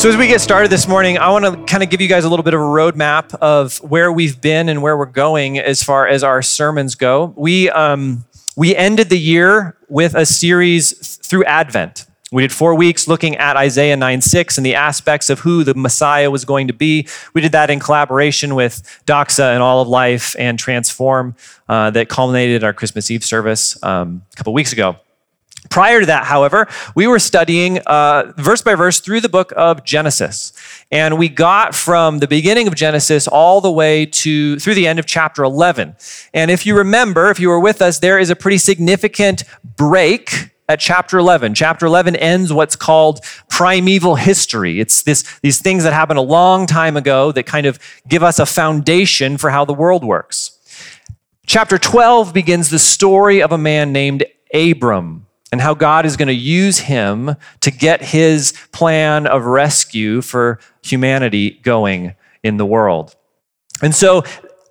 So, as we get started this morning, I want to kind of give you guys a little bit of a roadmap of where we've been and where we're going as far as our sermons go. We, um, we ended the year with a series through Advent. We did four weeks looking at Isaiah 9 6 and the aspects of who the Messiah was going to be. We did that in collaboration with Doxa and All of Life and Transform uh, that culminated our Christmas Eve service um, a couple weeks ago. Prior to that, however, we were studying uh, verse by verse through the book of Genesis. And we got from the beginning of Genesis all the way to through the end of chapter 11. And if you remember, if you were with us, there is a pretty significant break at chapter 11. Chapter 11 ends what's called primeval history. It's this, these things that happened a long time ago that kind of give us a foundation for how the world works. Chapter 12 begins the story of a man named Abram and how God is going to use him to get his plan of rescue for humanity going in the world. And so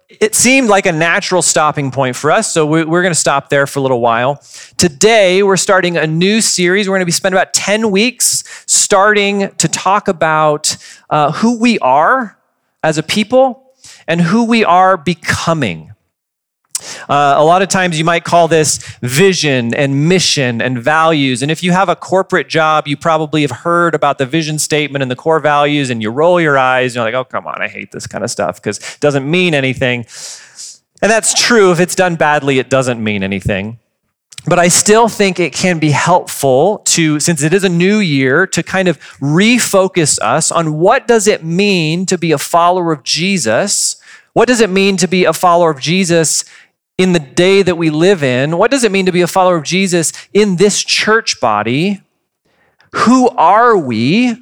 it seemed like a natural stopping point for us, so we're going to stop there for a little while. Today, we're starting a new series. We're going to be spending about 10 weeks starting to talk about uh, who we are as a people and who we are becoming. Uh, a lot of times you might call this vision and mission and values. And if you have a corporate job, you probably have heard about the vision statement and the core values, and you roll your eyes. You're like, oh, come on, I hate this kind of stuff because it doesn't mean anything. And that's true. If it's done badly, it doesn't mean anything. But I still think it can be helpful to, since it is a new year, to kind of refocus us on what does it mean to be a follower of Jesus? What does it mean to be a follower of Jesus in the day that we live in. What does it mean to be a follower of Jesus in this church body? Who are we?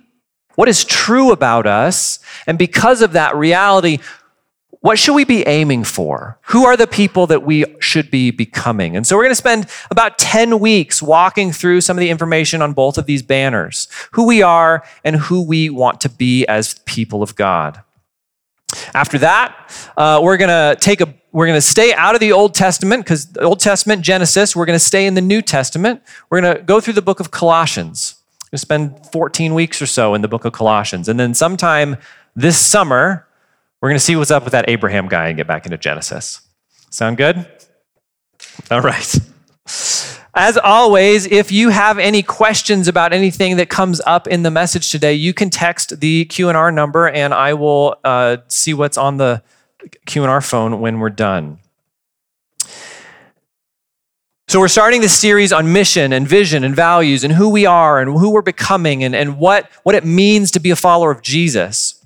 What is true about us? And because of that reality, what should we be aiming for? Who are the people that we should be becoming? And so we're going to spend about 10 weeks walking through some of the information on both of these banners who we are and who we want to be as people of God. After that, uh, we're going to take a we're going to stay out of the Old Testament because the Old Testament, Genesis, we're going to stay in the New Testament. We're going to go through the book of Colossians. We're going to spend 14 weeks or so in the book of Colossians. And then sometime this summer, we're going to see what's up with that Abraham guy and get back into Genesis. Sound good? All right. As always, if you have any questions about anything that comes up in the message today, you can text the Q&R number and I will uh, see what's on the Q&R phone when we're done. So we're starting this series on mission and vision and values and who we are and who we're becoming and, and what, what it means to be a follower of Jesus.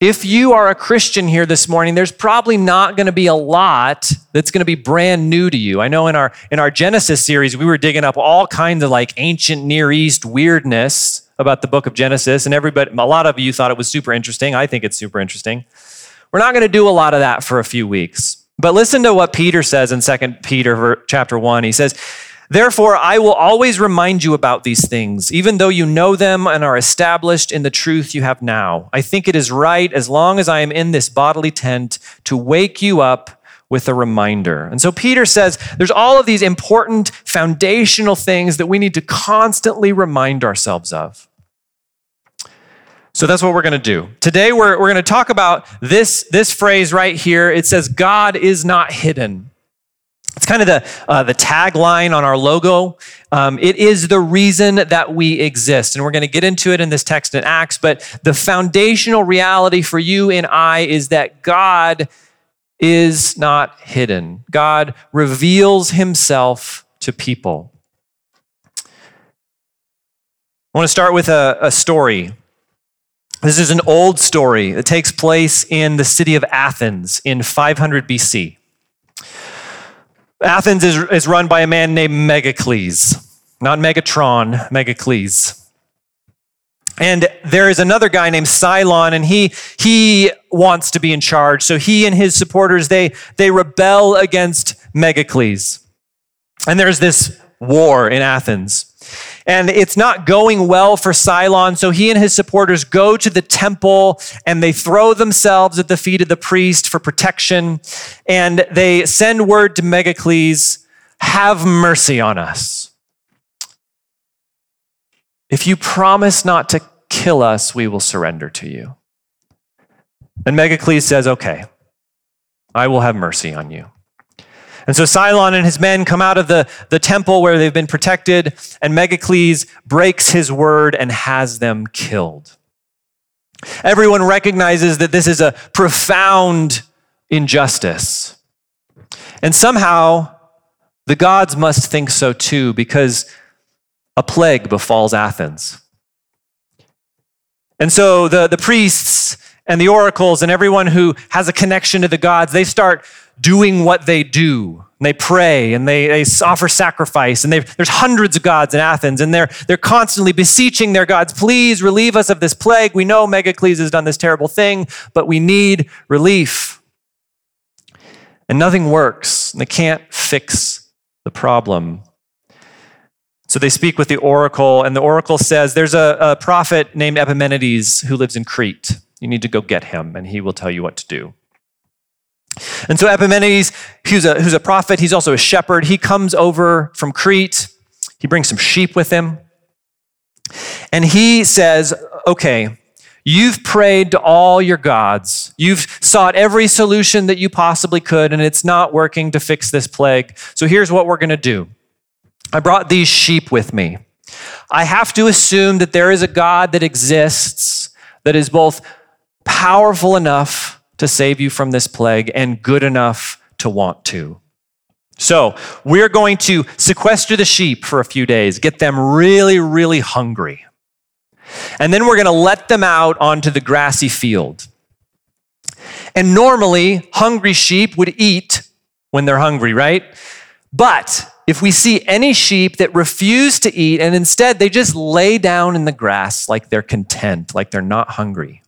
If you are a Christian here this morning, there's probably not going to be a lot that's going to be brand new to you. I know in our in our Genesis series, we were digging up all kinds of like ancient Near East weirdness about the book of Genesis, and everybody, a lot of you thought it was super interesting. I think it's super interesting. We're not going to do a lot of that for a few weeks. But listen to what Peter says in 2 Peter chapter 1. He says, Therefore, I will always remind you about these things, even though you know them and are established in the truth you have now. I think it is right, as long as I am in this bodily tent, to wake you up with a reminder. And so Peter says there's all of these important foundational things that we need to constantly remind ourselves of. So that's what we're going to do. Today, we're, we're going to talk about this, this phrase right here. It says, God is not hidden. It's kind of the, uh, the tagline on our logo. Um, it is the reason that we exist. And we're going to get into it in this text in Acts. But the foundational reality for you and I is that God is not hidden, God reveals himself to people. I want to start with a, a story. This is an old story that takes place in the city of Athens in 500 BC. Athens is, is run by a man named Megacles, not Megatron, Megacles. And there is another guy named Cylon, and he, he wants to be in charge. So he and his supporters, they, they rebel against Megacles. And there's this war in Athens and it's not going well for Cylon. So he and his supporters go to the temple and they throw themselves at the feet of the priest for protection. And they send word to Megacles, have mercy on us. If you promise not to kill us, we will surrender to you. And Megacles says, Okay, I will have mercy on you. And so Cylon and his men come out of the, the temple where they've been protected, and Megacles breaks his word and has them killed. Everyone recognizes that this is a profound injustice. And somehow the gods must think so too, because a plague befalls Athens. And so the, the priests and the oracles and everyone who has a connection to the gods, they start doing what they do. And they pray and they, they offer sacrifice. And there's hundreds of gods in Athens, and they're, they're constantly beseeching their gods, please relieve us of this plague. We know Megacles has done this terrible thing, but we need relief. And nothing works. And they can't fix the problem. So they speak with the oracle, and the oracle says, There's a, a prophet named Epimenides who lives in Crete. You need to go get him, and he will tell you what to do. And so Epimenides, who's a, who's a prophet, he's also a shepherd. He comes over from Crete. He brings some sheep with him. And he says, Okay, you've prayed to all your gods. You've sought every solution that you possibly could, and it's not working to fix this plague. So here's what we're going to do I brought these sheep with me. I have to assume that there is a God that exists that is both powerful enough to save you from this plague and good enough to want to. So, we're going to sequester the sheep for a few days, get them really, really hungry. And then we're going to let them out onto the grassy field. And normally, hungry sheep would eat when they're hungry, right? But if we see any sheep that refuse to eat and instead they just lay down in the grass like they're content, like they're not hungry,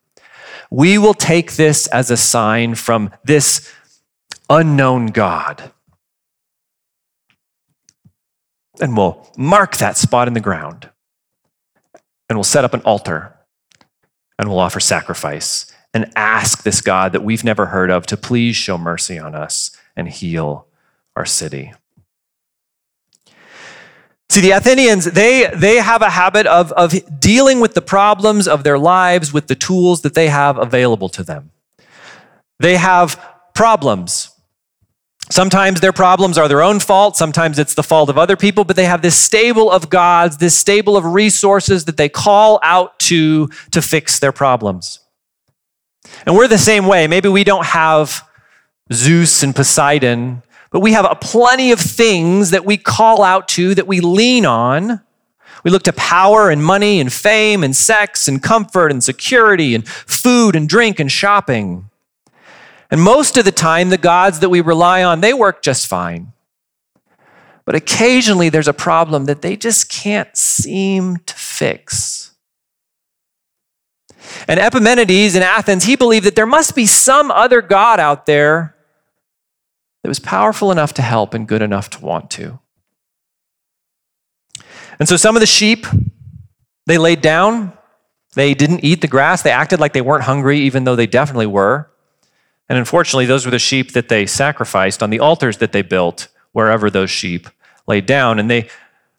we will take this as a sign from this unknown God. And we'll mark that spot in the ground. And we'll set up an altar and we'll offer sacrifice and ask this God that we've never heard of to please show mercy on us and heal our city. See, the Athenians, they, they have a habit of, of dealing with the problems of their lives with the tools that they have available to them. They have problems. Sometimes their problems are their own fault, sometimes it's the fault of other people, but they have this stable of gods, this stable of resources that they call out to to fix their problems. And we're the same way. Maybe we don't have Zeus and Poseidon but we have a plenty of things that we call out to, that we lean on. We look to power and money and fame and sex and comfort and security and food and drink and shopping. And most of the time, the gods that we rely on, they work just fine. But occasionally, there's a problem that they just can't seem to fix. And Epimenides in Athens, he believed that there must be some other God out there that was powerful enough to help and good enough to want to. And so some of the sheep, they laid down. They didn't eat the grass. They acted like they weren't hungry, even though they definitely were. And unfortunately, those were the sheep that they sacrificed on the altars that they built wherever those sheep laid down. And they,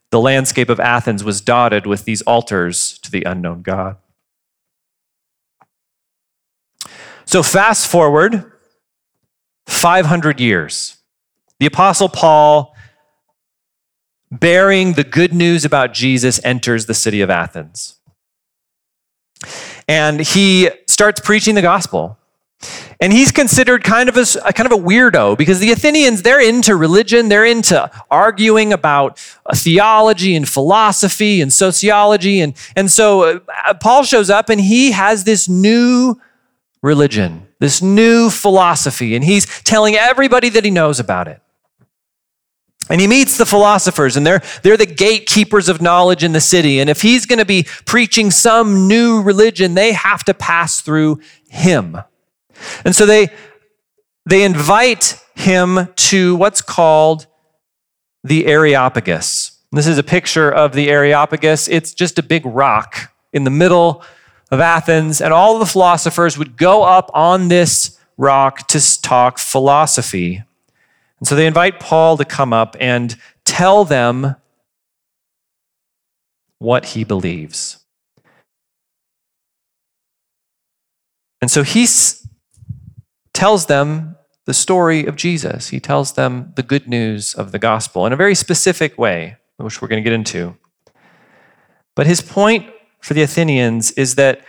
the landscape of Athens was dotted with these altars to the unknown God. So, fast forward 500 years. The Apostle Paul, bearing the good news about Jesus, enters the city of Athens. And he starts preaching the gospel. And he's considered kind of a, kind of a weirdo because the Athenians, they're into religion, they're into arguing about uh, theology and philosophy and sociology. And, and so uh, Paul shows up and he has this new religion, this new philosophy, and he's telling everybody that he knows about it. And he meets the philosophers, and they're, they're the gatekeepers of knowledge in the city. And if he's going to be preaching some new religion, they have to pass through him. And so they, they invite him to what's called the Areopagus. This is a picture of the Areopagus. It's just a big rock in the middle of Athens, and all the philosophers would go up on this rock to talk philosophy. And so they invite Paul to come up and tell them what he believes. And so he tells them the story of Jesus. He tells them the good news of the gospel in a very specific way, which we're going to get into. But his point for the Athenians is that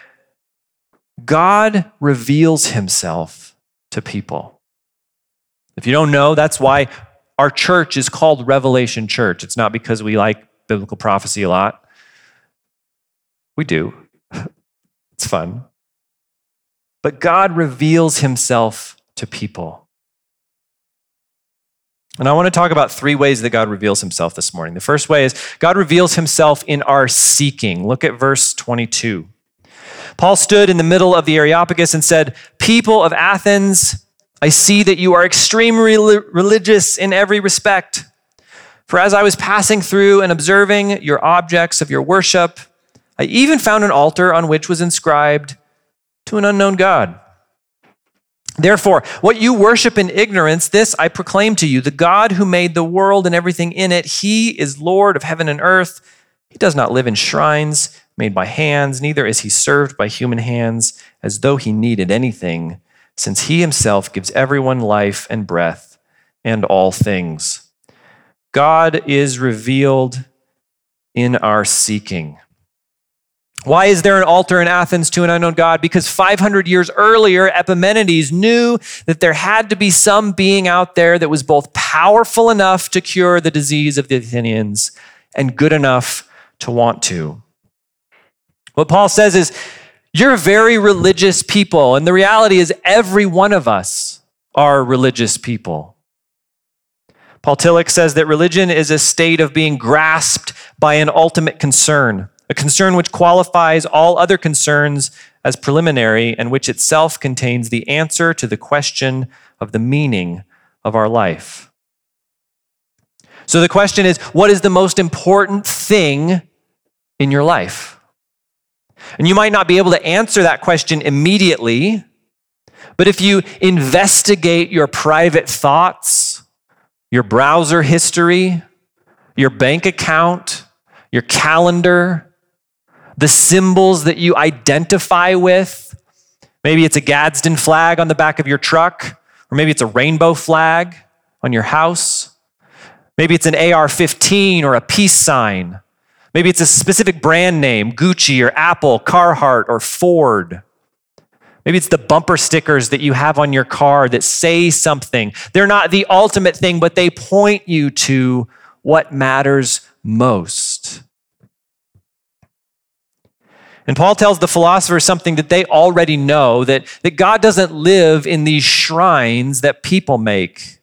God reveals himself to people. If you don't know, that's why our church is called Revelation Church. It's not because we like biblical prophecy a lot. We do, it's fun. But God reveals himself to people. And I want to talk about three ways that God reveals himself this morning. The first way is God reveals himself in our seeking. Look at verse 22. Paul stood in the middle of the Areopagus and said, People of Athens, I see that you are extremely religious in every respect. For as I was passing through and observing your objects of your worship, I even found an altar on which was inscribed, To an unknown God. Therefore, what you worship in ignorance, this I proclaim to you the God who made the world and everything in it, he is Lord of heaven and earth. He does not live in shrines made by hands, neither is he served by human hands as though he needed anything, since he himself gives everyone life and breath and all things. God is revealed in our seeking. Why is there an altar in Athens to an unknown God? Because 500 years earlier, Epimenides knew that there had to be some being out there that was both powerful enough to cure the disease of the Athenians and good enough to want to. What Paul says is, you're very religious people. And the reality is, every one of us are religious people. Paul Tillich says that religion is a state of being grasped by an ultimate concern a concern which qualifies all other concerns as preliminary and which itself contains the answer to the question of the meaning of our life. So the question is what is the most important thing in your life? And you might not be able to answer that question immediately, but if you investigate your private thoughts, your browser history, your bank account, your calendar, the symbols that you identify with. Maybe it's a Gadsden flag on the back of your truck, or maybe it's a rainbow flag on your house. Maybe it's an AR 15 or a peace sign. Maybe it's a specific brand name Gucci or Apple, Carhartt or Ford. Maybe it's the bumper stickers that you have on your car that say something. They're not the ultimate thing, but they point you to what matters most. And Paul tells the philosophers something that they already know that, that God doesn't live in these shrines that people make.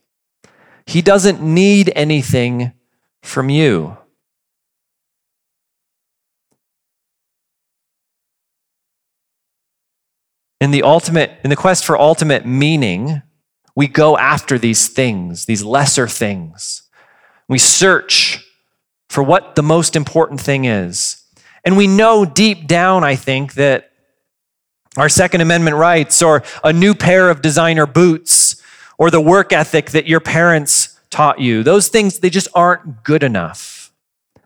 He doesn't need anything from you. In the ultimate, in the quest for ultimate meaning, we go after these things, these lesser things. We search for what the most important thing is. And we know deep down, I think, that our Second Amendment rights, or a new pair of designer boots, or the work ethic that your parents taught you, those things, they just aren't good enough.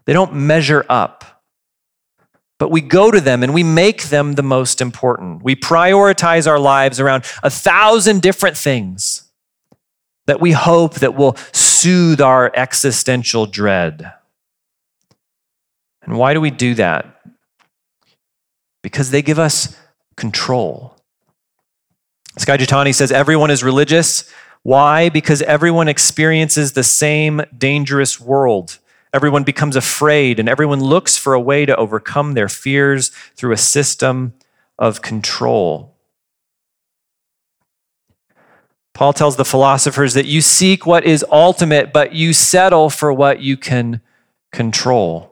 They don't measure up. But we go to them and we make them the most important. We prioritize our lives around a thousand different things that we hope that will soothe our existential dread. And why do we do that? Because they give us control. Jethani says everyone is religious. Why? Because everyone experiences the same dangerous world. Everyone becomes afraid and everyone looks for a way to overcome their fears through a system of control. Paul tells the philosophers that you seek what is ultimate, but you settle for what you can control.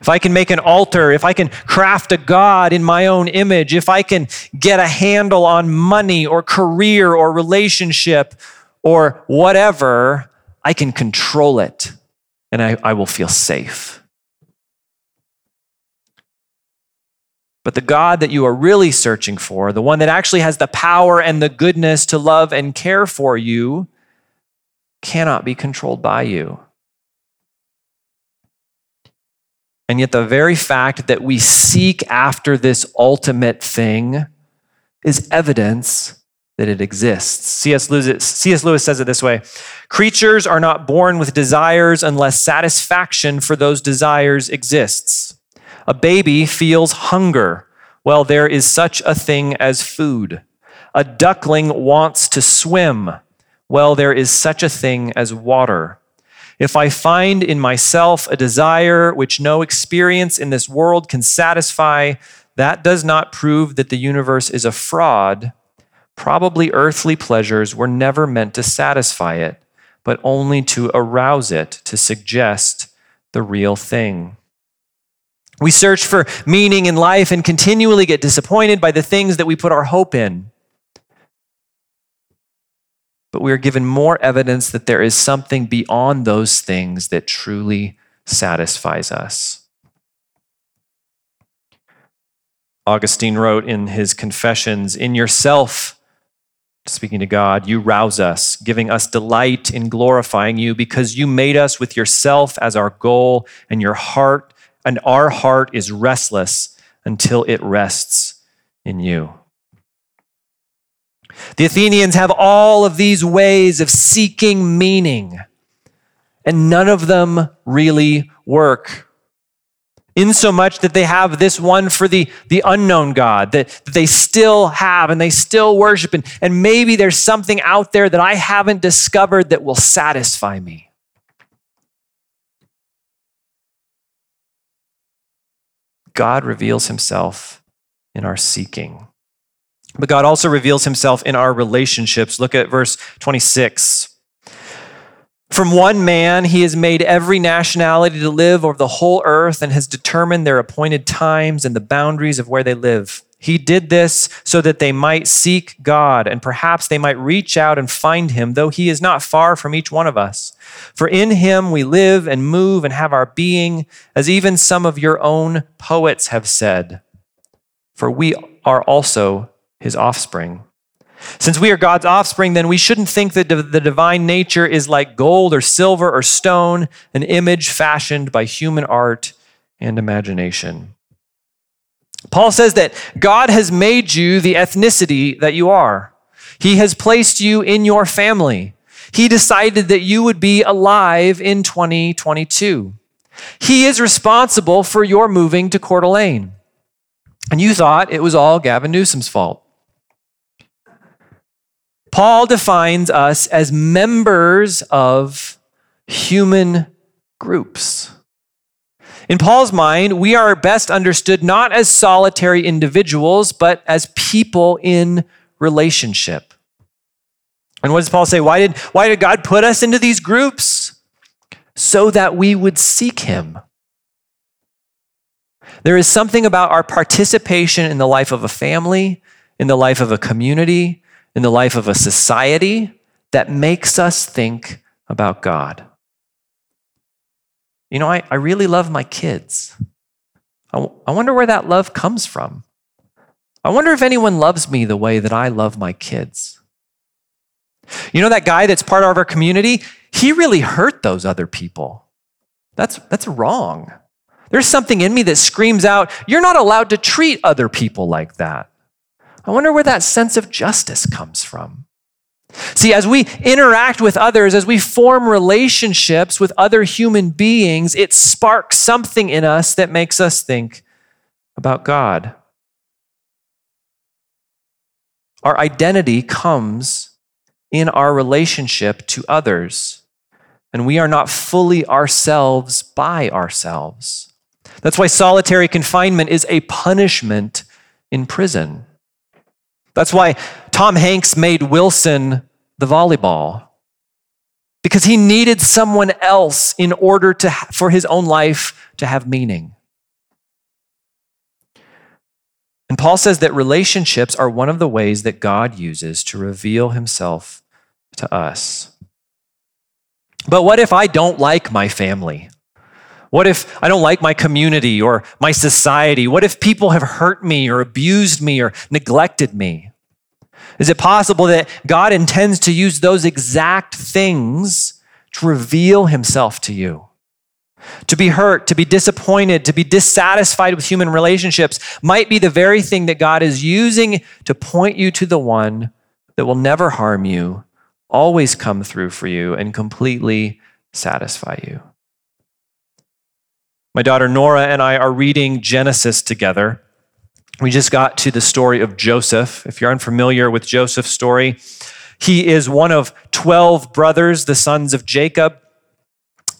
If I can make an altar, if I can craft a God in my own image, if I can get a handle on money or career or relationship or whatever, I can control it and I, I will feel safe. But the God that you are really searching for, the one that actually has the power and the goodness to love and care for you, cannot be controlled by you. And yet, the very fact that we seek after this ultimate thing is evidence that it exists. C.S. Lewis, C.S. Lewis says it this way Creatures are not born with desires unless satisfaction for those desires exists. A baby feels hunger. Well, there is such a thing as food. A duckling wants to swim. Well, there is such a thing as water. If I find in myself a desire which no experience in this world can satisfy, that does not prove that the universe is a fraud. Probably earthly pleasures were never meant to satisfy it, but only to arouse it, to suggest the real thing. We search for meaning in life and continually get disappointed by the things that we put our hope in. But we are given more evidence that there is something beyond those things that truly satisfies us. Augustine wrote in his Confessions In yourself, speaking to God, you rouse us, giving us delight in glorifying you because you made us with yourself as our goal, and your heart, and our heart is restless until it rests in you. The Athenians have all of these ways of seeking meaning, and none of them really work insomuch that they have this one for the, the unknown God that, that they still have and they still worship. And, and maybe there's something out there that I haven't discovered that will satisfy me. God reveals himself in our seeking. But God also reveals himself in our relationships. Look at verse 26. From one man, he has made every nationality to live over the whole earth and has determined their appointed times and the boundaries of where they live. He did this so that they might seek God and perhaps they might reach out and find him, though he is not far from each one of us. For in him we live and move and have our being, as even some of your own poets have said. For we are also his offspring. Since we are God's offspring, then we shouldn't think that the divine nature is like gold or silver or stone, an image fashioned by human art and imagination. Paul says that God has made you the ethnicity that you are. He has placed you in your family. He decided that you would be alive in 2022. He is responsible for your moving to Coeur d'Alene. And you thought it was all Gavin Newsom's fault. Paul defines us as members of human groups. In Paul's mind, we are best understood not as solitary individuals, but as people in relationship. And what does Paul say? Why did, why did God put us into these groups? So that we would seek him. There is something about our participation in the life of a family, in the life of a community, in the life of a society that makes us think about God. You know, I, I really love my kids. I, I wonder where that love comes from. I wonder if anyone loves me the way that I love my kids. You know, that guy that's part of our community, he really hurt those other people. That's, that's wrong. There's something in me that screams out, You're not allowed to treat other people like that. I wonder where that sense of justice comes from. See, as we interact with others, as we form relationships with other human beings, it sparks something in us that makes us think about God. Our identity comes in our relationship to others, and we are not fully ourselves by ourselves. That's why solitary confinement is a punishment in prison. That's why Tom Hanks made Wilson the volleyball because he needed someone else in order to for his own life to have meaning. And Paul says that relationships are one of the ways that God uses to reveal himself to us. But what if I don't like my family? What if I don't like my community or my society? What if people have hurt me or abused me or neglected me? Is it possible that God intends to use those exact things to reveal himself to you? To be hurt, to be disappointed, to be dissatisfied with human relationships might be the very thing that God is using to point you to the one that will never harm you, always come through for you, and completely satisfy you. My daughter Nora and I are reading Genesis together. We just got to the story of Joseph. If you're unfamiliar with Joseph's story, he is one of 12 brothers, the sons of Jacob.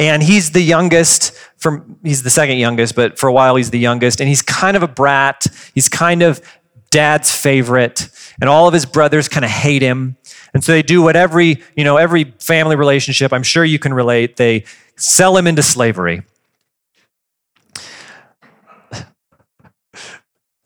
And he's the youngest from he's the second youngest, but for a while he's the youngest and he's kind of a brat. He's kind of dad's favorite and all of his brothers kind of hate him. And so they do what every, you know, every family relationship, I'm sure you can relate, they sell him into slavery.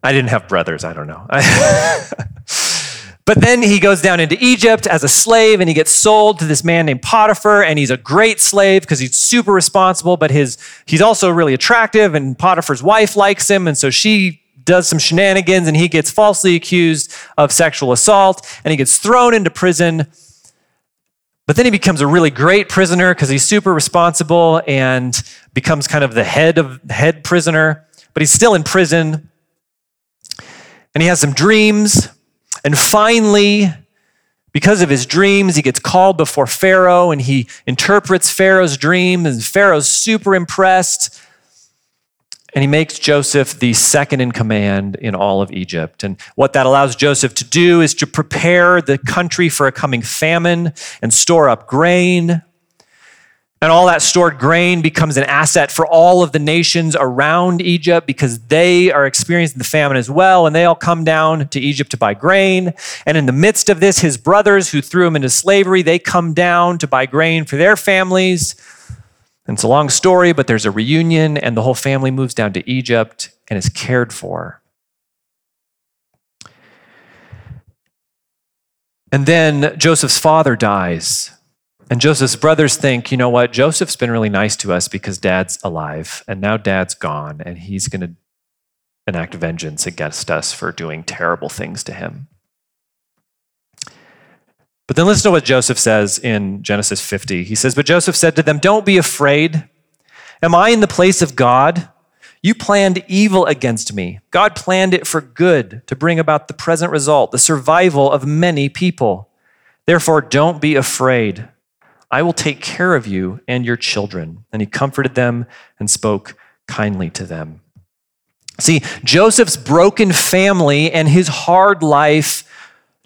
I didn't have brothers, I don't know. But then he goes down into Egypt as a slave and he gets sold to this man named Potiphar and he's a great slave because he's super responsible but his he's also really attractive and Potiphar's wife likes him and so she does some shenanigans and he gets falsely accused of sexual assault and he gets thrown into prison. But then he becomes a really great prisoner because he's super responsible and becomes kind of the head of head prisoner, but he's still in prison. And he has some dreams and finally, because of his dreams, he gets called before Pharaoh and he interprets Pharaoh's dream, and Pharaoh's super impressed. And he makes Joseph the second in command in all of Egypt. And what that allows Joseph to do is to prepare the country for a coming famine and store up grain and all that stored grain becomes an asset for all of the nations around Egypt because they are experiencing the famine as well. And they all come down to Egypt to buy grain. And in the midst of this, his brothers who threw him into slavery, they come down to buy grain for their families. And it's a long story, but there's a reunion, and the whole family moves down to Egypt and is cared for. And then Joseph's father dies. And Joseph's brothers think, you know what? Joseph's been really nice to us because dad's alive, and now dad's gone, and he's going to enact vengeance against us for doing terrible things to him. But then listen to what Joseph says in Genesis 50. He says, But Joseph said to them, Don't be afraid. Am I in the place of God? You planned evil against me. God planned it for good to bring about the present result, the survival of many people. Therefore, don't be afraid. I will take care of you and your children. And he comforted them and spoke kindly to them. See, Joseph's broken family and his hard life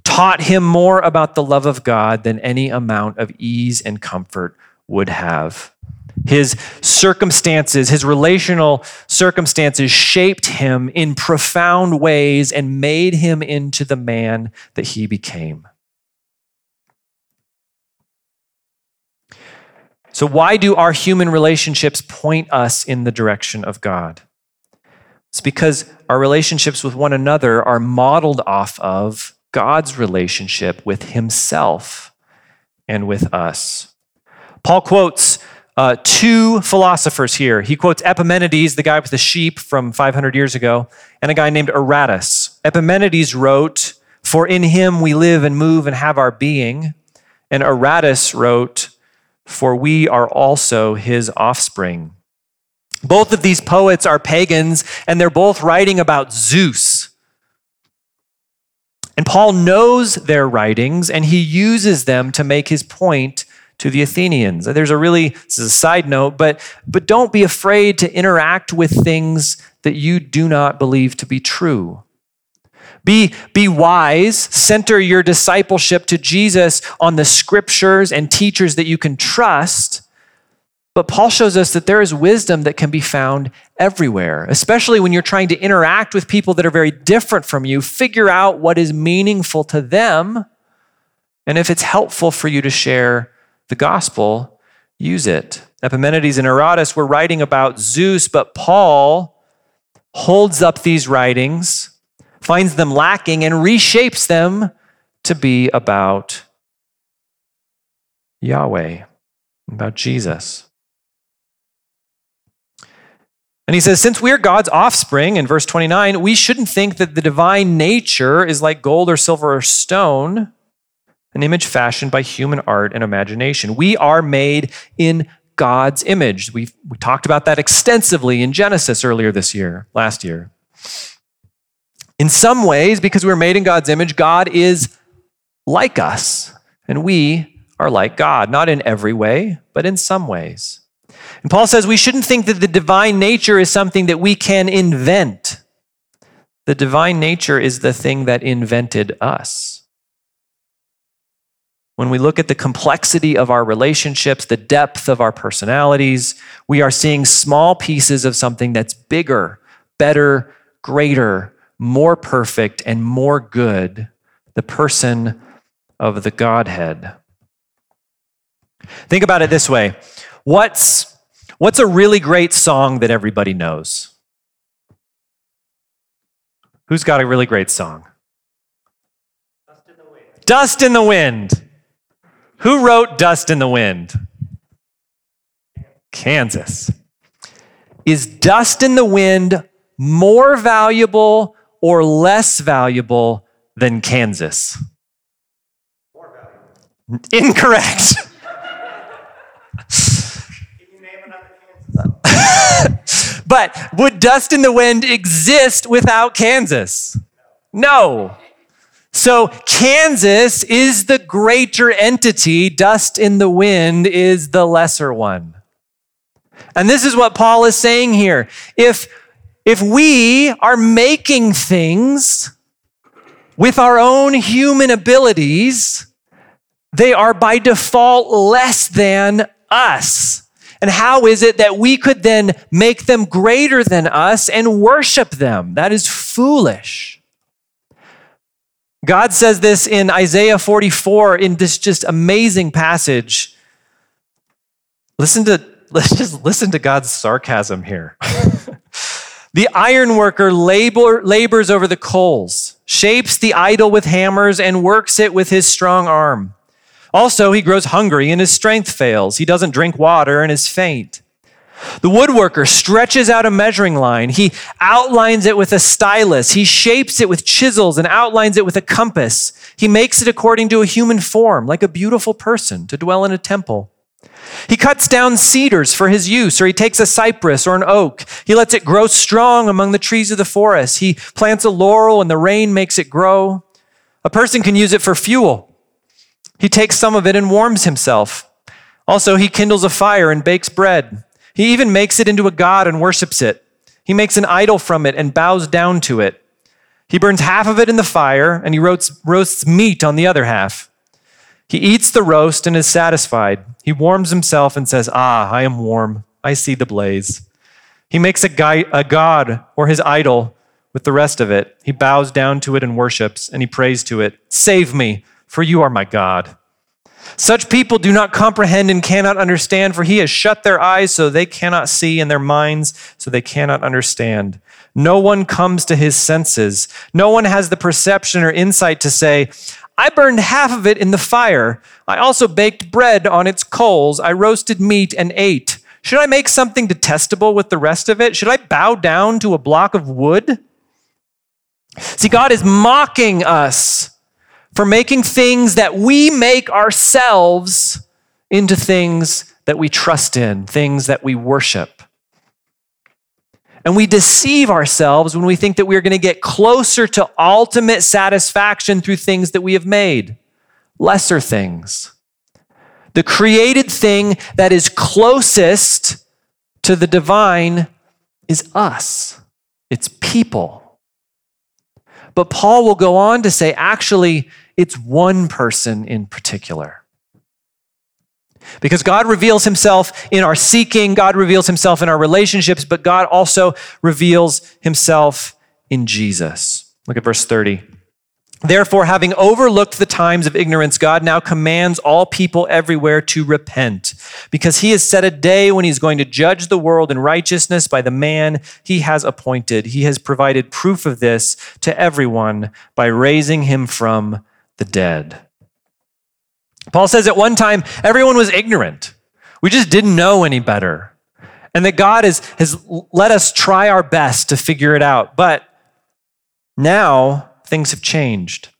taught him more about the love of God than any amount of ease and comfort would have. His circumstances, his relational circumstances shaped him in profound ways and made him into the man that he became. So, why do our human relationships point us in the direction of God? It's because our relationships with one another are modeled off of God's relationship with Himself and with us. Paul quotes uh, two philosophers here. He quotes Epimenides, the guy with the sheep from 500 years ago, and a guy named Aratus. Epimenides wrote, For in him we live and move and have our being. And Aratus wrote, for we are also his offspring. Both of these poets are pagans, and they're both writing about Zeus. And Paul knows their writings, and he uses them to make his point to the Athenians. There's a really, this is a side note, but, but don't be afraid to interact with things that you do not believe to be true. Be, be wise, center your discipleship to Jesus on the scriptures and teachers that you can trust. But Paul shows us that there is wisdom that can be found everywhere, especially when you're trying to interact with people that are very different from you. Figure out what is meaningful to them. And if it's helpful for you to share the gospel, use it. Epimenides and Aratus were writing about Zeus, but Paul holds up these writings finds them lacking, and reshapes them to be about Yahweh, about Jesus. And he says, since we are God's offspring, in verse 29, we shouldn't think that the divine nature is like gold or silver or stone, an image fashioned by human art and imagination. We are made in God's image. we we talked about that extensively in Genesis earlier this year, last year. In some ways, because we're made in God's image, God is like us, and we are like God, not in every way, but in some ways. And Paul says we shouldn't think that the divine nature is something that we can invent. The divine nature is the thing that invented us. When we look at the complexity of our relationships, the depth of our personalities, we are seeing small pieces of something that's bigger, better, greater, more perfect, and more good the person of the Godhead. Think about it this way what's, what's a really great song that everybody knows? Who's got a really great song? Dust in the Wind. Dust in the Wind. Who wrote Dust in the Wind? Kansas. Is Dust in the Wind more valuable or less valuable than Kansas? Incorrect. but would Dust in the Wind exist without Kansas? No. So Kansas is the greater entity, Dust in the Wind is the lesser one. And this is what Paul is saying here. If, if we are making things with our own human abilities, they are by default less than us. And how is it that we could then make them greater than us and worship them? That is foolish. God says this in Isaiah 44 in this just amazing passage. Listen to let's just listen to God's sarcasm here. the ironworker labor, labors over the coals, shapes the idol with hammers, and works it with his strong arm. Also, he grows hungry and his strength fails. He doesn't drink water and is faint. The woodworker stretches out a measuring line. He outlines it with a stylus. He shapes it with chisels and outlines it with a compass. He makes it according to a human form, like a beautiful person to dwell in a temple. He cuts down cedars for his use, or he takes a cypress or an oak. He lets it grow strong among the trees of the forest. He plants a laurel and the rain makes it grow. A person can use it for fuel he takes some of it and warms himself. Also, he kindles a fire and bakes bread. He even makes it into a god and worships it. He makes an idol from it and bows down to it. He burns half of it in the fire and he roasts, meat on the other half. He eats the roast and is satisfied. He warms himself and says, Ah, I am warm. I see the blaze. He makes a, guy, a god or his idol with the rest of it. He bows down to it and worships, and he prays to it Save me, for you are my God. Such people do not comprehend and cannot understand, for he has shut their eyes so they cannot see, and their minds so they cannot understand. No one comes to his senses. No one has the perception or insight to say, I burned half of it in the fire. I also baked bread on its coals. I roasted meat and ate. Should I make something detestable with the rest of it? Should I bow down to a block of wood? See, God is mocking us for making things that we make ourselves into things that we trust in, things that we worship. And we deceive ourselves when we think that we're going to get closer to ultimate satisfaction through things that we have made, lesser things. The created thing that is closest to the divine is us, it's people. But Paul will go on to say, actually, it's one person in particular. Because God reveals himself in our seeking, God reveals himself in our relationships, but God also reveals himself in Jesus. Look at verse 30. Therefore, having overlooked the times of ignorance, God now commands all people everywhere to repent, because he has set a day when he's going to judge the world in righteousness by the man he has appointed. He has provided proof of this to everyone by raising him from the dead. Paul says at one time, everyone was ignorant. We just didn't know any better. And that God has, has let us try our best to figure it out. But now things have changed.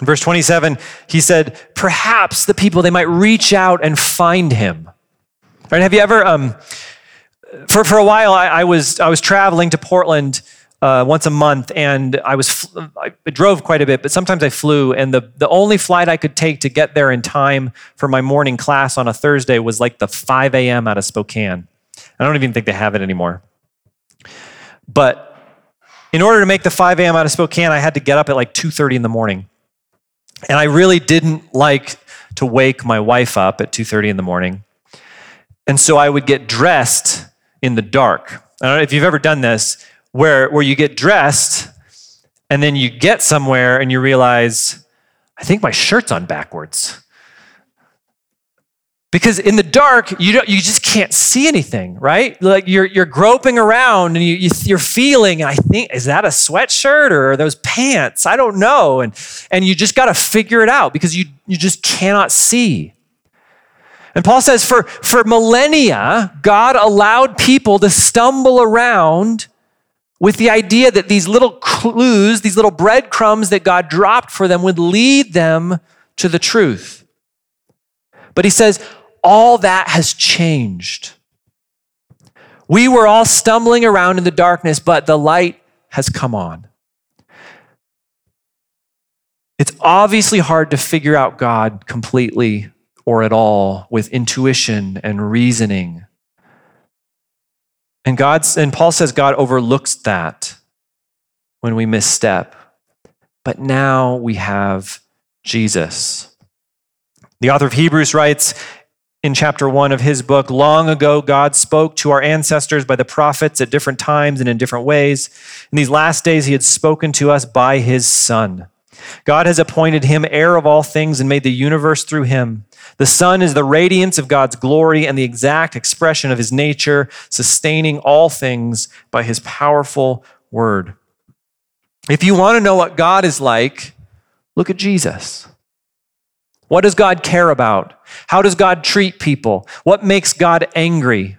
In verse 27, he said, perhaps the people, they might reach out and find him. Right? Have you ever, um, for, for a while, I, I, was, I was traveling to Portland uh, once a month and I was, I drove quite a bit, but sometimes I flew. And the, the only flight I could take to get there in time for my morning class on a Thursday was like the 5 a.m. out of Spokane. I don't even think they have it anymore. But in order to make the 5 a.m. out of Spokane, I had to get up at like 2.30 in the morning. And I really didn't like to wake my wife up at 2:30 in the morning. And so I would get dressed in the dark. I don't know if you've ever done this where where you get dressed and then you get somewhere and you realize I think my shirt's on backwards. Because in the dark, you, don't, you just can't see anything, right? Like you're, you're groping around and you, you, you're feeling, I think, is that a sweatshirt or those pants? I don't know. And, and you just got to figure it out because you, you just cannot see. And Paul says for, for millennia, God allowed people to stumble around with the idea that these little clues, these little breadcrumbs that God dropped for them would lead them to the truth. But he says, all that has changed. We were all stumbling around in the darkness, but the light has come on. It's obviously hard to figure out God completely or at all with intuition and reasoning. And God's and Paul says God overlooks that when we misstep. But now we have Jesus. The author of Hebrews writes, in chapter one of his book. Long ago, God spoke to our ancestors by the prophets at different times and in different ways. In these last days, he had spoken to us by his Son. God has appointed him heir of all things and made the universe through him. The Son is the radiance of God's glory and the exact expression of his nature, sustaining all things by his powerful word. If you want to know what God is like, look at Jesus. What does God care about? How does God treat people? What makes God angry?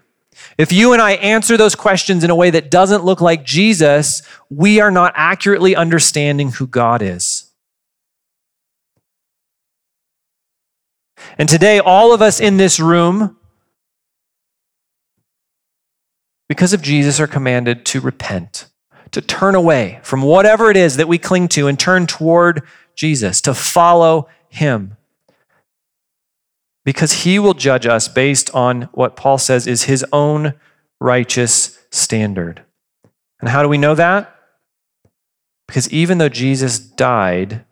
If you and I answer those questions in a way that doesn't look like Jesus, we are not accurately understanding who God is. And today, all of us in this room, because of Jesus, are commanded to repent, to turn away from whatever it is that we cling to and turn toward Jesus, to follow Him because he will judge us based on what Paul says is his own righteous standard. And how do we know that? Because even though Jesus died,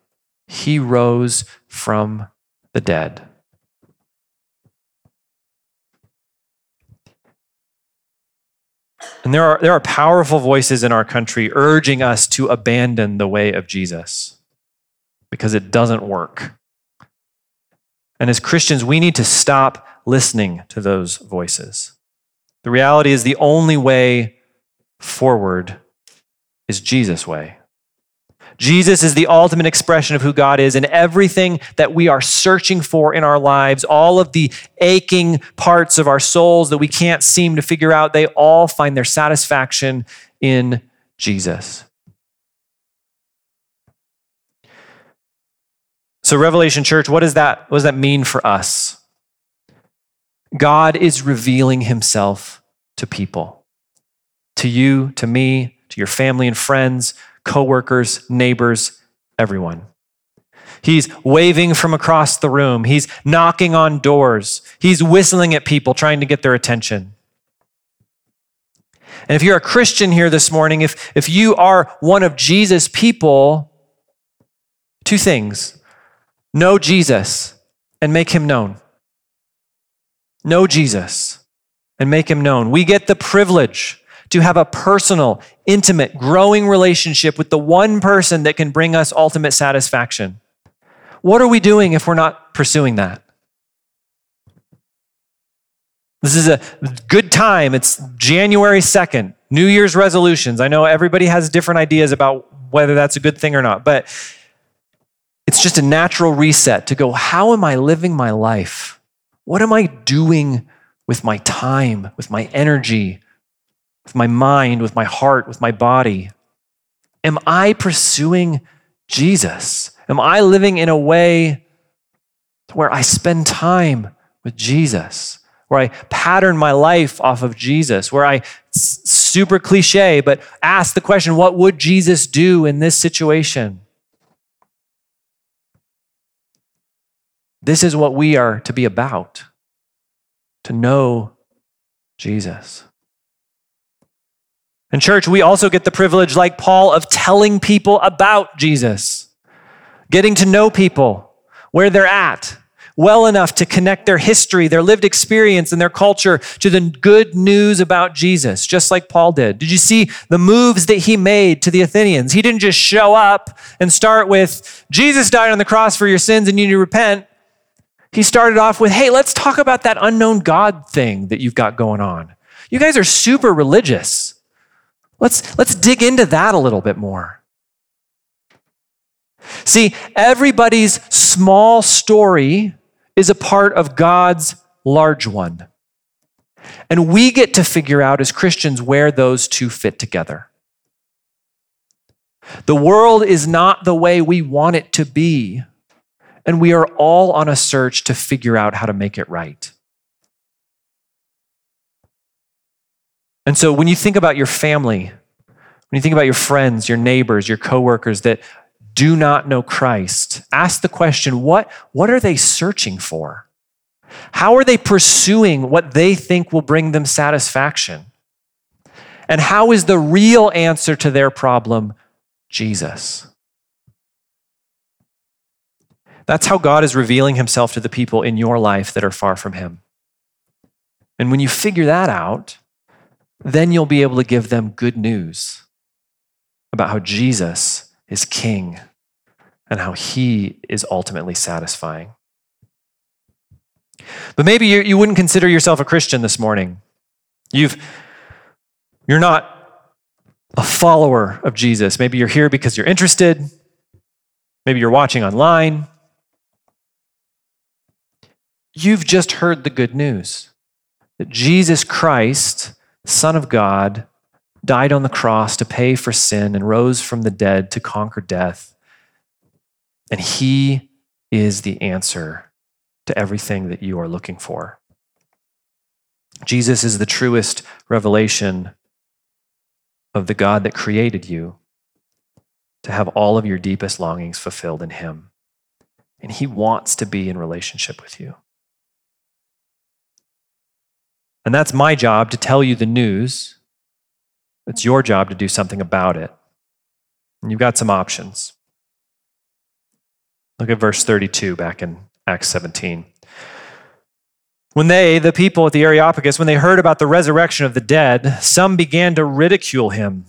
he rose from the dead. And there are, there are powerful voices in our country urging us to abandon the way of Jesus because it doesn't work. And as Christians, we need to stop listening to those voices. The reality is the only way forward is Jesus' way. Jesus is the ultimate expression of who God is, and everything that we are searching for in our lives, all of the aching parts of our souls that we can't seem to figure out, they all find their satisfaction in Jesus. So, Revelation Church, what does that, what does that mean for us? God is revealing himself to people, to you, to me, to your family and friends, coworkers, neighbors, everyone. He's waving from across the room. He's knocking on doors. He's whistling at people, trying to get their attention. And if you're a Christian here this morning, if, if you are one of Jesus' people, two things. Know Jesus and make him known. Know Jesus and make him known. We get the privilege to have a personal, intimate, growing relationship with the one person that can bring us ultimate satisfaction. What are we doing if we're not pursuing that? This is a good time. It's January 2nd, New Year's resolutions. I know everybody has different ideas about whether that's a good thing or not, but it's just a natural reset to go, how am I living my life? What am I doing with my time, with my energy, with my mind, with my heart, with my body? Am I pursuing Jesus? Am I living in a way where I spend time with Jesus, where I pattern my life off of Jesus, where I super cliche, but ask the question, what would Jesus do in this situation? This is what we are to be about to know Jesus. In church, we also get the privilege, like Paul, of telling people about Jesus, getting to know people where they're at well enough to connect their history, their lived experience, and their culture to the good news about Jesus, just like Paul did. Did you see the moves that he made to the Athenians? He didn't just show up and start with, Jesus died on the cross for your sins and you need to repent. He started off with, hey, let's talk about that unknown God thing that you've got going on. You guys are super religious. Let's, let's dig into that a little bit more. See, everybody's small story is a part of God's large one. And we get to figure out as Christians where those two fit together. The world is not the way we want it to be and we are all on a search to figure out how to make it right. And so when you think about your family, when you think about your friends, your neighbors, your coworkers that do not know Christ, ask the question what, what are they searching for? How are they pursuing what they think will bring them satisfaction? And how is the real answer to their problem Jesus? That's how God is revealing himself to the people in your life that are far from him. And when you figure that out, then you'll be able to give them good news about how Jesus is king and how he is ultimately satisfying. But maybe you, you wouldn't consider yourself a Christian this morning. You've, you're not a follower of Jesus. Maybe you're here because you're interested. Maybe you're watching online. You've just heard the good news that Jesus Christ, Son of God, died on the cross to pay for sin and rose from the dead to conquer death. And he is the answer to everything that you are looking for. Jesus is the truest revelation of the God that created you to have all of your deepest longings fulfilled in him. And he wants to be in relationship with you. And that's my job to tell you the news. It's your job to do something about it. And you've got some options. Look at verse 32 back in Acts 17. When they, the people at the Areopagus, when they heard about the resurrection of the dead, some began to ridicule him.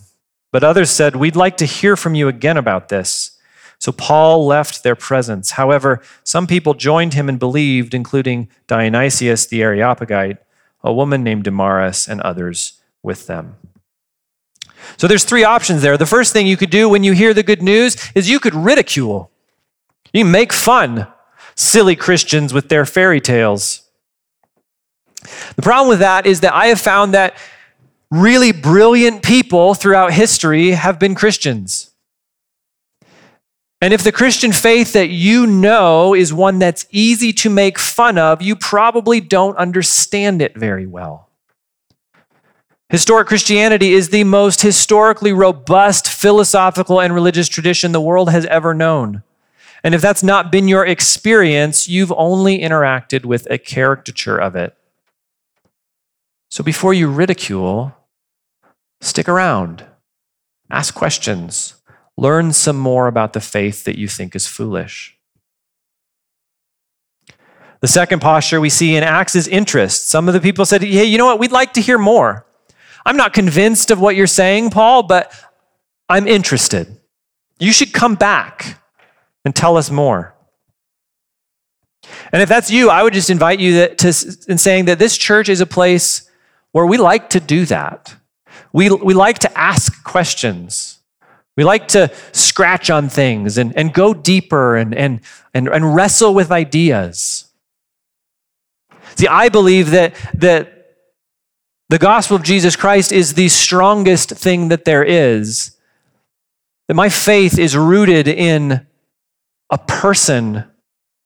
But others said, We'd like to hear from you again about this. So Paul left their presence. However, some people joined him and believed, including Dionysius the Areopagite a woman named Damaris, and others with them. So there's three options there. The first thing you could do when you hear the good news is you could ridicule. You make fun silly Christians with their fairy tales. The problem with that is that I have found that really brilliant people throughout history have been Christians. And if the Christian faith that you know is one that's easy to make fun of, you probably don't understand it very well. Historic Christianity is the most historically robust philosophical and religious tradition the world has ever known. And if that's not been your experience, you've only interacted with a caricature of it. So before you ridicule, stick around, ask questions, Learn some more about the faith that you think is foolish. The second posture we see in Acts is interest. Some of the people said, Hey, you know what? We'd like to hear more. I'm not convinced of what you're saying, Paul, but I'm interested. You should come back and tell us more. And if that's you, I would just invite you to, in saying that this church is a place where we like to do that. We, we like to ask questions. We like to scratch on things and, and go deeper and, and, and, and wrestle with ideas. See, I believe that, that the gospel of Jesus Christ is the strongest thing that there is. That my faith is rooted in a person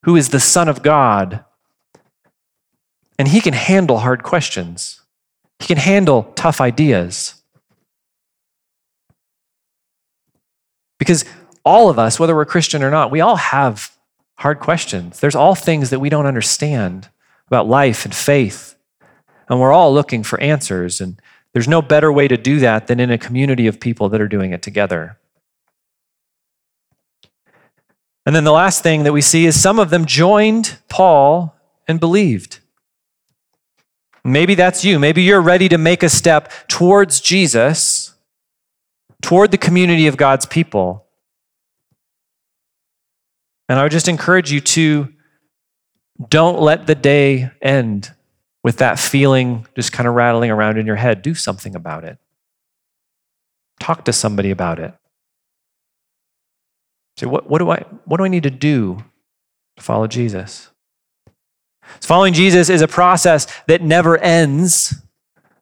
who is the Son of God. And he can handle hard questions, he can handle tough ideas. Because all of us, whether we're Christian or not, we all have hard questions. There's all things that we don't understand about life and faith. And we're all looking for answers. And there's no better way to do that than in a community of people that are doing it together. And then the last thing that we see is some of them joined Paul and believed. Maybe that's you. Maybe you're ready to make a step towards Jesus, toward the community of God's people. And I would just encourage you to don't let the day end with that feeling just kind of rattling around in your head. Do something about it. Talk to somebody about it. Say, what, what, do I, what do I need to do to follow Jesus? So following Jesus is a process that never ends,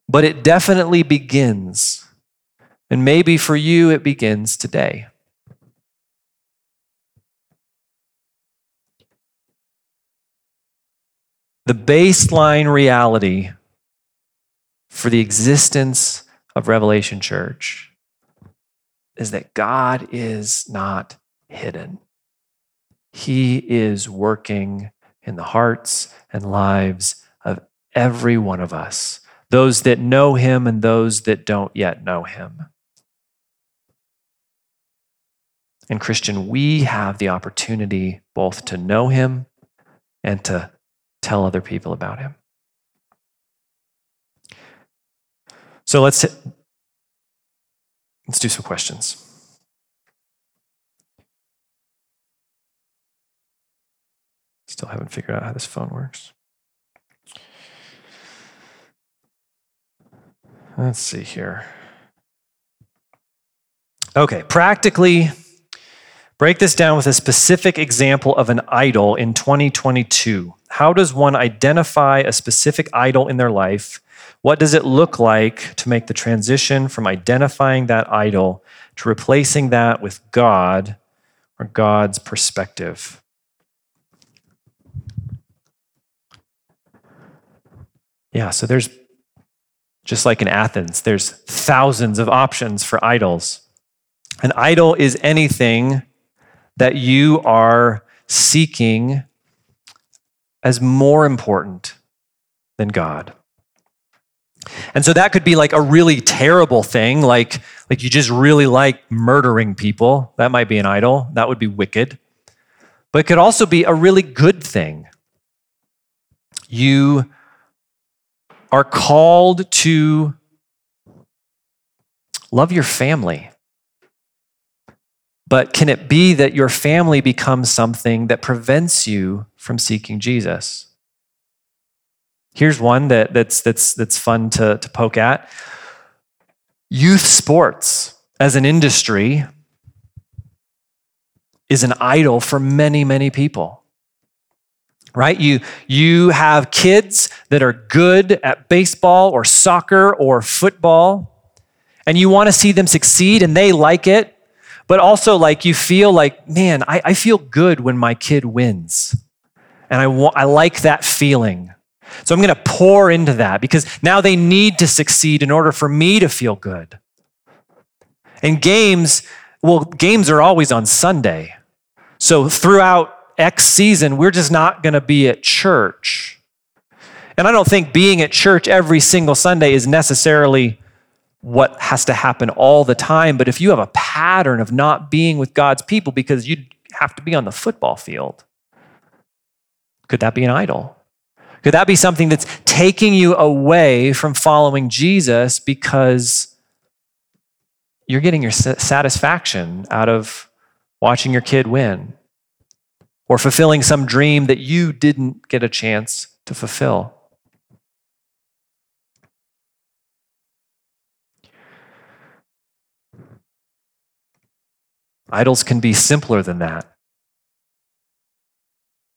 but it definitely begins. And maybe for you, it begins today. The baseline reality for the existence of Revelation Church is that God is not hidden. He is working in the hearts and lives of every one of us, those that know Him and those that don't yet know Him. And, Christian, we have the opportunity both to know Him and to tell other people about Him. So let's, let's do some questions. Still haven't figured out how this phone works. Let's see here. Okay, practically break this down with a specific example of an idol in 2022. How does one identify a specific idol in their life? What does it look like to make the transition from identifying that idol to replacing that with God or God's perspective? Yeah, so there's just like in Athens, there's thousands of options for idols. An idol is anything that you are seeking as more important than God. And so that could be like a really terrible thing, like, like you just really like murdering people. That might be an idol. That would be wicked. But it could also be a really good thing. You are called to love your family. But can it be that your family becomes something that prevents you from seeking Jesus? Here's one that, that's, that's, that's fun to, to poke at youth sports as an industry is an idol for many, many people right? You, you have kids that are good at baseball or soccer or football, and you want to see them succeed and they like it, but also like you feel like, man, I, I feel good when my kid wins. And I, want, I like that feeling. So I'm going to pour into that because now they need to succeed in order for me to feel good. And games, well, games are always on Sunday. So throughout X season, we're just not going to be at church. And I don't think being at church every single Sunday is necessarily what has to happen all the time. But if you have a pattern of not being with God's people because you have to be on the football field, could that be an idol? Could that be something that's taking you away from following Jesus because you're getting your satisfaction out of watching your kid win? or fulfilling some dream that you didn't get a chance to fulfill. Idols can be simpler than that.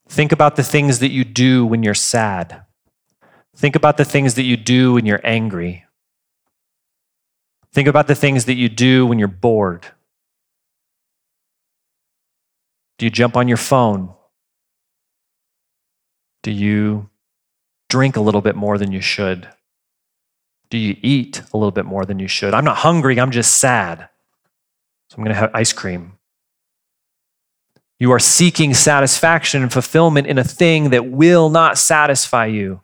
Think about the things that you do when you're sad. Think about the things that you do when you're angry. Think about the things that you do when you're bored. Do you jump on your phone? Do you drink a little bit more than you should? Do you eat a little bit more than you should? I'm not hungry, I'm just sad. So I'm going to have ice cream. You are seeking satisfaction and fulfillment in a thing that will not satisfy you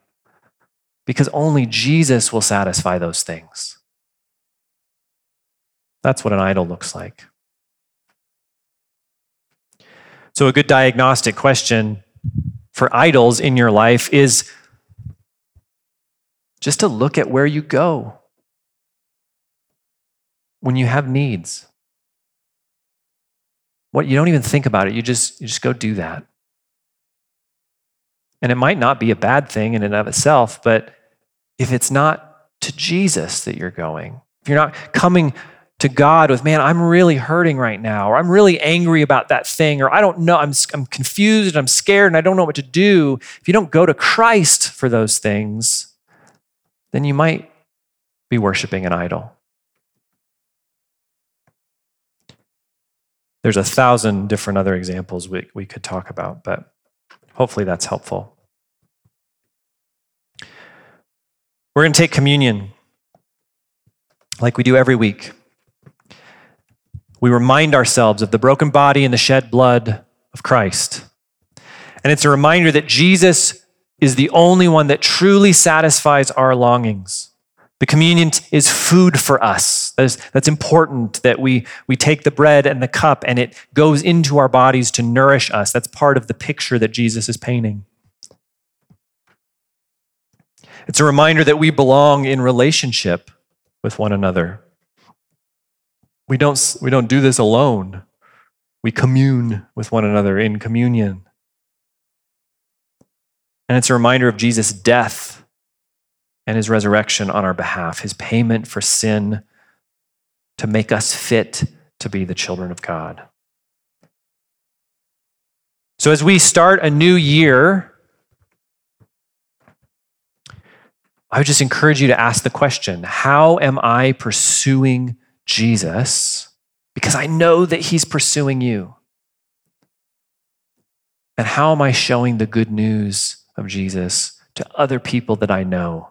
because only Jesus will satisfy those things. That's what an idol looks like. So, a good diagnostic question for idols in your life is just to look at where you go when you have needs. What you don't even think about it, you just you just go do that. And it might not be a bad thing in and of itself, but if it's not to Jesus that you're going, if you're not coming to God with, man, I'm really hurting right now, or I'm really angry about that thing, or I don't know, I'm, I'm confused and I'm scared and I don't know what to do. If you don't go to Christ for those things, then you might be worshiping an idol. There's a thousand different other examples we, we could talk about, but hopefully that's helpful. We're going to take communion like we do every week we remind ourselves of the broken body and the shed blood of Christ. And it's a reminder that Jesus is the only one that truly satisfies our longings. The communion is food for us. That is, that's important that we, we take the bread and the cup and it goes into our bodies to nourish us. That's part of the picture that Jesus is painting. It's a reminder that we belong in relationship with one another. We don't, we don't do this alone. We commune with one another in communion. And it's a reminder of Jesus' death and his resurrection on our behalf, his payment for sin to make us fit to be the children of God. So, as we start a new year, I would just encourage you to ask the question How am I pursuing Jesus because I know that he's pursuing you? And how am I showing the good news of Jesus to other people that I know